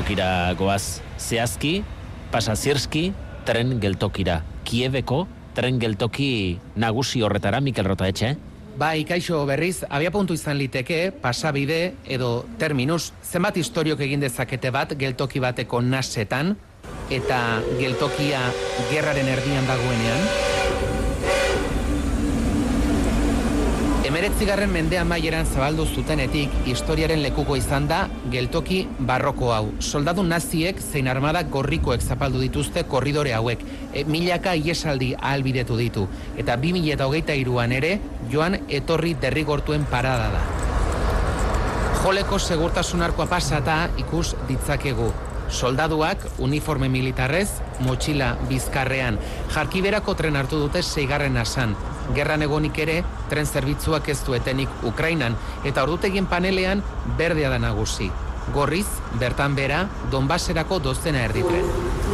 Geltokira goaz, zehazki, pasazirski, tren geltokira. Kiebeko, tren geltoki nagusi horretara, Mikel Rota etxe? Ba, ikaixo berriz, abia puntu izan liteke, pasabide edo terminus, zenbat historiok egin dezakete bat geltoki bateko nasetan, eta geltokia gerraren erdian dagoenean, Emeretzigarren mendea maieran zabaldu zutenetik historiaren lekuko izan da geltoki barroko hau. Soldadu naziek zein armada gorrikoek zapaldu dituzte korridore hauek. E, milaka iesaldi ahalbidetu ditu. Eta 2008 iruan ere, joan etorri derrigortuen parada da. Joleko segurtasun arkoa pasata ikus ditzakegu. Soldaduak uniforme militarrez, motxila bizkarrean. Jarkiberako tren hartu dute zeigarren asan gerran egonik ere, tren zerbitzuak ez duetenik Ukrainan, eta ordutegien panelean berdea da nagusi. Gorriz, bertan bera, Donbaserako dozena erditren.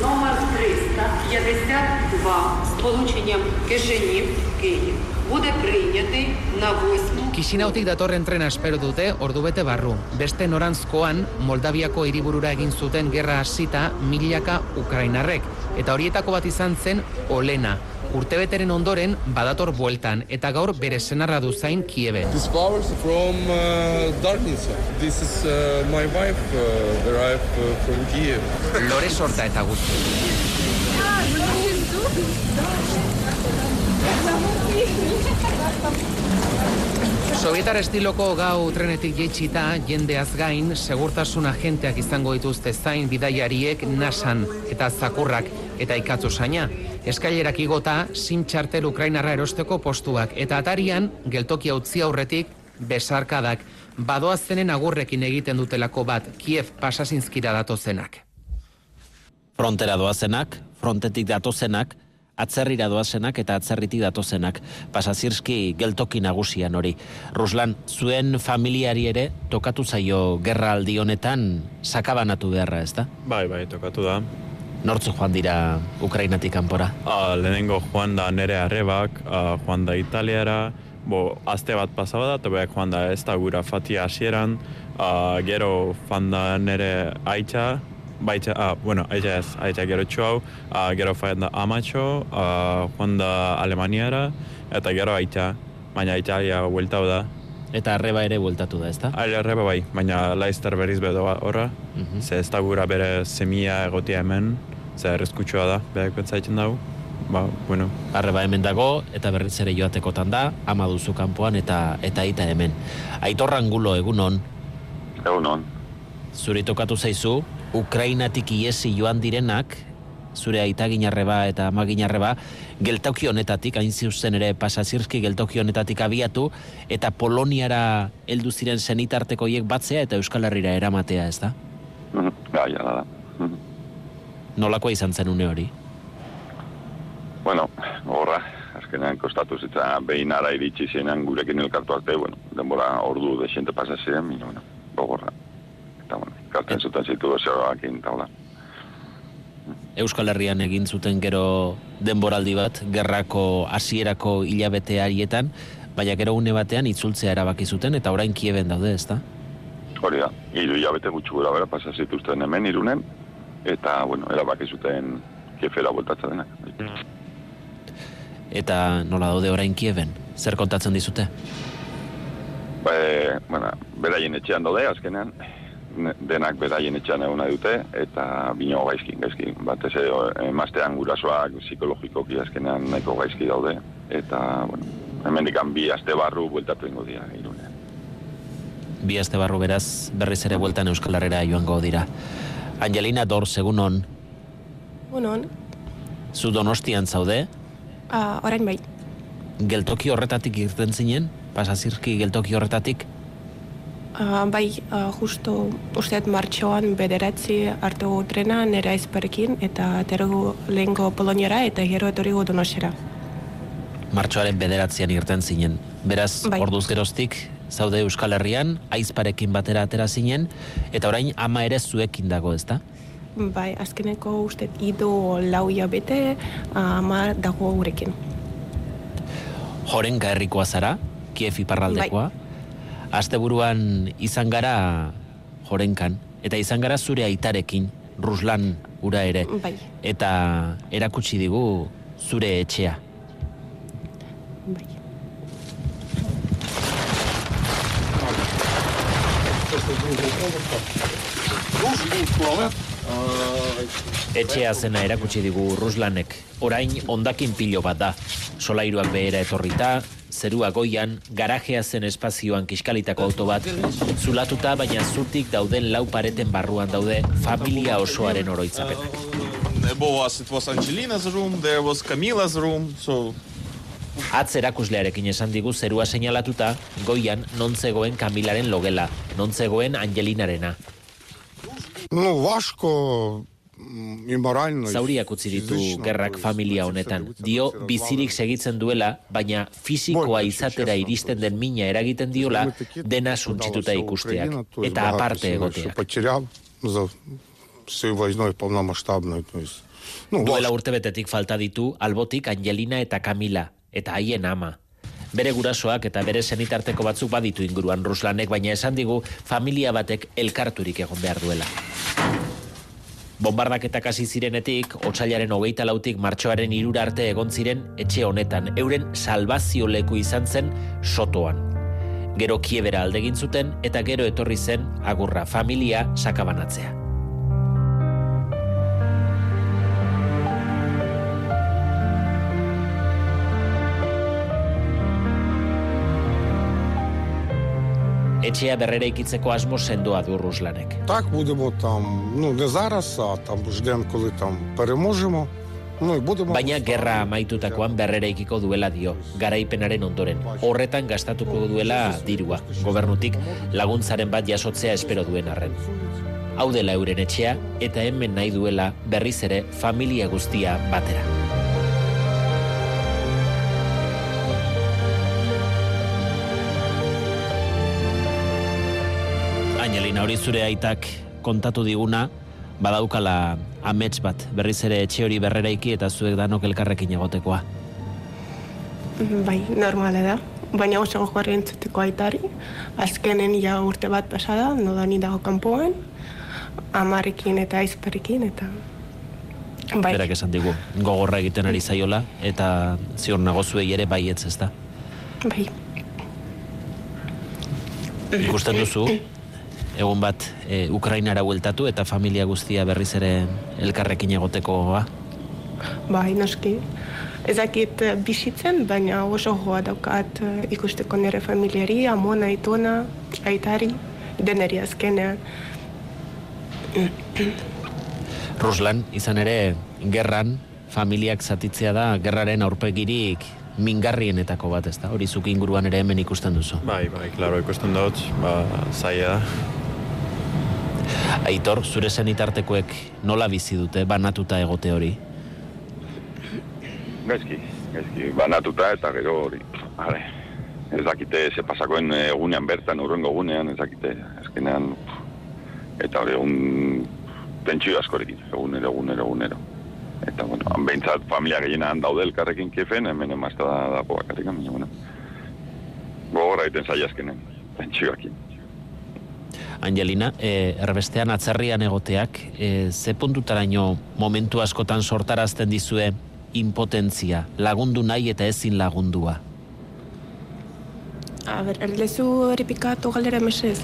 Номер 352 з полученням Кишинів, Київ, буде прийнятий на 8 Kisinautik datorren tren espero dute ordubete barru. Beste norantzkoan, Moldaviako hiriburura egin zuten gerra hasita milaka Ukrainarrek. Eta horietako bat izan zen Olena, urtebeteren ondoren badator bueltan eta gaur bere senarra du zain Kiebe. This flowers from uh, darkness. This is uh, my wife uh, arrived uh, from Kiev. Lore sorta eta guzti. Sovietar estiloko gau trenetik jeitsita, jendeaz gain, segurtasun agenteak izango dituzte zain bidaiariek nasan eta zakurrak eta ikatzu saina. Eskailerak igota, sintxartel Ukrainarra erosteko postuak, eta atarian, geltoki utzi aurretik, besarkadak, badoaztenen agurrekin egiten dutelako bat, Kiev pasazinskira datozenak. Frontera doazenak, frontetik datozenak, atzerrira doazenak eta atzerritik datozenak. Pasazirski geltoki nagusian hori. Ruslan, zuen familiari ere tokatu zaio gerra aldi honetan sakabanatu beharra, ez da? Bai, bai, tokatu da. Nortzu joan dira Ukrainatik kanpora? Uh, lehenengo joan da nere arrebak, uh, joan da Italiara, bo, azte bat pasaba da, eta joan da ez da gura fatia asieran, uh, gero joan da nere aitza, baitza, ah, bueno, aitza ez, aitza gero txuau, uh, gero joan da amatxo, uh, joan da Alemaniara, eta gero aitza, baina Italia hueltau da. Eta arreba ere bueltatu da, ezta? Aile arreba bai, baina laizter berriz bedo horra, uh mhm. -huh. ze ez da gura bere semia egotia hemen, Zer errezkutsua da, behar pentsatzen dugu. Ba, bueno. Arreba hemen dago, eta berriz ere joatekotan da, ama duzu kanpoan eta eta ita hemen. Aitorran gulo egunon. Egunon. Zuri tokatu zaizu, Ukrainatik iesi joan direnak, zure aita eta ama ginarreba, geltauki honetatik, hain ziuzen ere pasazirski geltauki honetatik abiatu, eta Poloniara heldu ziren zenitarteko hiek batzea eta Euskal Herrira eramatea, ez da? Mm da, da. nolakoa izan zen une hori? Bueno, horra, azkenean kostatu zitza behin ara iritsi zenean gurekin elkartu arte, bueno, denbora ordu de xente pasa ziren, bueno, gogorra. Eta, bueno, kalten zuten zitu dozeroak intaula. Euskal Herrian egin zuten gero denboraldi bat, gerrako hasierako hilabete harietan, baina gero une batean itzultzea erabaki zuten eta orain kieben daude, ezta? Hori da, hiru hilabete gutxu gura bera pasa zituzten hemen irunen, eta, bueno, erabaki zuten kiefera voltatza denak. Eta nola daude orain kieben? Zer kontatzen dizute? Ba, bueno, beraien etxean daude, azkenean, denak beraien etxean eguna dute, eta bino gaizkin, gaizkin. Batez emaztean gurasoak psikologikoki azkenean nahiko gaizki daude, eta, bueno, hemen bi aste barru bueltatu ingo dira, irunean. Bi aste barru beraz, berriz ere bueltan Euskal Herrera joango dira. Angelina Dor, segun hon? Unon. Zu donostian zaude? Uh, orain bai. Geltoki horretatik irten zinen? Pasazirki geltoki horretatik? Bai, justo usteat martxoan bederatzi hartu trena nera izperekin eta aterugu lehenko Poloniara eta gero etorigu donosera. Martxoaren bederatzean irten zinen. Beraz, bai. orduz geroztik, zaude Euskal Herrian, aizparekin batera atera zinen, eta orain ama ere zuekin dago, ezta? Bai, azkeneko uste idu lau bete, ama dago gurekin. Jorenka herrikoa zara, Kiev iparraldekoa. Bai. Asteburuan izan gara jorenkan, eta izan gara zure aitarekin, Ruslan ura ere. Bai. Eta erakutsi digu zure etxea. Bai. Etxea zena erakutsi digu Ruslanek. Orain ondakin pilo bat da. Solairuak behera etorrita, zerua goian, garajea zen espazioan kiskalitako auto bat, zulatuta baina zutik dauden lau pareten barruan daude familia osoaren oroitzapenak. Was, it was Angelina's room, there was Camila's room, so... Atz erakuslearekin esan digu zerua seinalatuta, goian nontzegoen Kamilaren logela, nontzegoen Angelinarena. No, vasko, Zauriak utzi ditu gerrak familia honetan. Dio bizirik segitzen duela, baina fisikoa izatera iristen den mina eragiten diola dena suntzituta ikusteak. Eta aparte egoteak. Duela urte betetik falta ditu albotik Angelina eta Camila eta haien ama. Bere gurasoak eta bere senitarteko batzuk baditu inguruan Ruslanek, baina esan digu familia batek elkarturik egon behar duela. Bombardaketak hasi zirenetik, otsailaren hogeita lautik martxoaren irura arte egon ziren etxe honetan, euren salbazio leku izan zen sotoan. Gero kiebera aldegin zuten eta gero etorri zen agurra familia sakabanatzea. etxea berrera ikitzeko asmo sendoa du Ruslanek. Tak, budemo tam, nu, ne zaraz, a tam, zden, koli tam, peremožemo, Baina gerra amaitutakoan berrera ikiko duela dio, garaipenaren ondoren. Horretan gastatuko duela dirua, gobernutik laguntzaren bat jasotzea espero duen arren. Hau dela euren etxea, eta hemen nahi duela berriz ere familia guztia batera. Angelina hori zure aitak kontatu diguna, badaukala amets bat, berriz ere etxe hori berreraiki eta zuek danok elkarrekin egotekoa. Bai, normala da. Baina oso gogorri entzuteko aitari. Azkenen ja urte bat pasada, no da ni dago kanpoan. Amarekin eta aizperekin eta... Bai, Berak esan digu, gogorra egiten ari zaiola, eta ziur nago zuei ere baietz ez da. bai. Ikusten duzu, egun bat e, Ukrainara bueltatu eta familia guztia berriz ere elkarrekin egoteko ba? Bai, noski. Ez dakit eh, bizitzen, baina oso joa daukat eh, ikusteko nire familiari, amona, itona, aitari, deneri azkenean. Ruslan, izan ere, gerran, familiak zatitzea da, gerraren aurpegirik mingarrienetako bat, ez da? Hori zuk inguruan ere hemen ikusten duzu. Bai, bai, klaro, ikusten dut, ba, zaila da. Aitor, zure senitartekoek nola bizi dute, banatuta egote hori? Gaizki, gaizki, banatuta eta gero hori, Hale, ez dakite ze pasakoen egunean bertan, urrengo egunean, ez dakite, azkenean, eta hori egun tentsio askorekin, egunero, egunero, egunero. Eta, bueno, behintzat familia gehienan daude elkarrekin kiefen, hemen emazta da dago bakarrik, baina, bueno, gogorra egiten zaila azkenen, tentsioakin. Angelina, e, erbestean atzerrian egoteak, e, ze puntutaraino momentu askotan sortarazten dizue impotentzia, lagundu nahi eta ezin lagundua. A ber, erlezu errepikatu galdera mesez,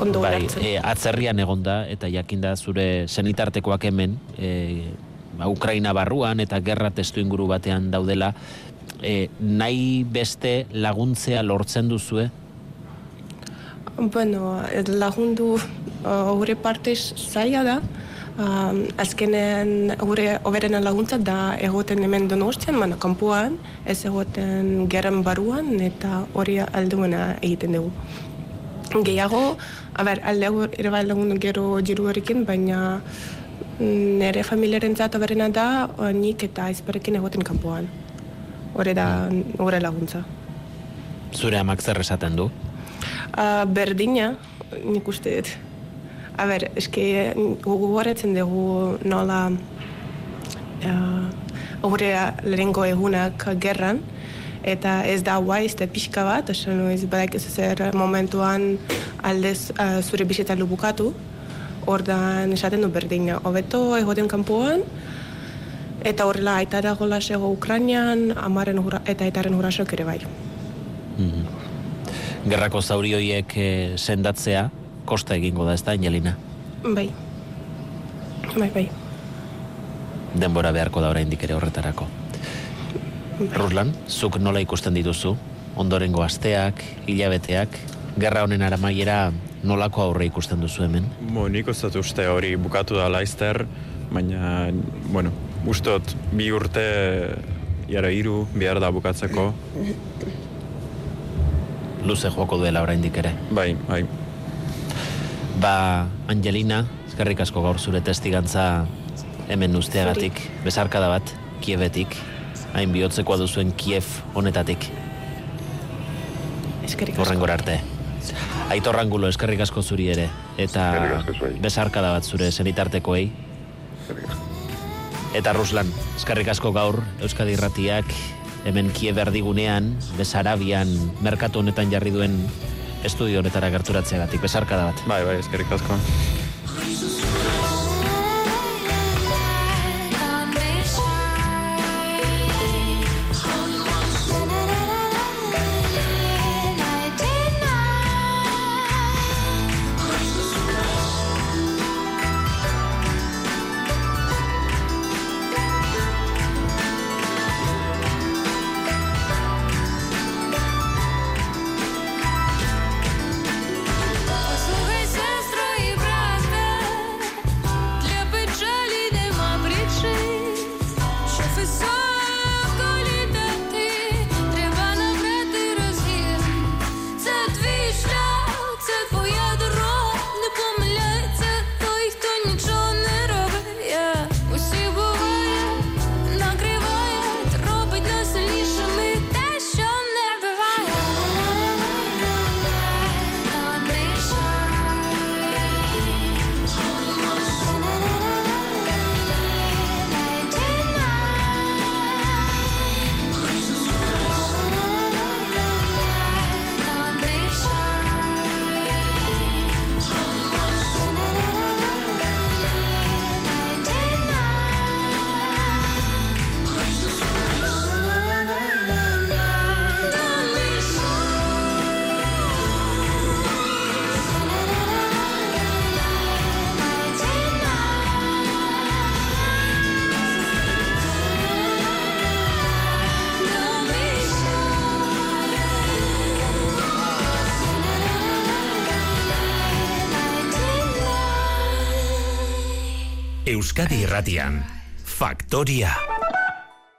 ondo Bai, e, atzerrian egonda eta jakinda zure senitartekoak hemen, e, Ukraina barruan eta gerra testu inguru batean daudela, e, nahi beste laguntzea lortzen duzue? Bueno, lagundu gure partez zaila da. Um, azkenean gure oberena laguntza da egoten hemen donostian, mana kanpoan, ez egoten gerran baruan eta hori alduena egiten dugu. Gehiago, a ber, alde ere bai lagundu gero jiru horrekin, baina mm, nire familiaren zat oberena da nik eta aizperekin egoten kanpoan. Hore da gure laguntza. Zure amak zer esaten du? Uh, berdina, nik uste dut. A ber, eske gogoratzen dugu nola uh, gure lehengo egunak gerran, eta ez da guai, ez da pixka bat, esan ez badak ez zer momentuan aldez uh, zure bisita bukatu. Ordan esaten du berdin, hobeto egoten kanpoan, eta horrela aitara golasego Ukrainian, amaren hura, eta aitaren hurasok ere bai. Gerrako zauri horiek eh, sendatzea, kosta egingo da, ez da, Angelina? Bai. Bai, bai. Denbora beharko da oraindik ere horretarako. Ruslan, zuk nola ikusten dituzu? Ondorengo asteak, hilabeteak, gerra honen aramaiera nolako aurre ikusten duzu hemen? Bo, nik uste dut uste hori bukatu da laizter, baina, bueno, ustot bi urte jara hiru behar da bukatzeko. Luze joko duela oraindik ere. Bai, bai. Ba, Angelina, eskerrik asko gaur zure testigantza hemen usteagatik, bezarkada bat, Kiebetik, hain bihotzekoa duzuen Kiev honetatik, Eskerrik asko. horrengora arte. Aitor Angulo, eskerrik asko zuri ere, eta bezarkada bat zure zenitartekoei. Eta Ruslan, eskerrik asko gaur Euskadi Irratiak hemen Kiev erdigunean, Besarabian, merkatu honetan jarri duen estudio honetara gerturatzeagatik, besarkada bat. Bai, bai, eskerrik asko. Euskadi Irratian, Faktoria.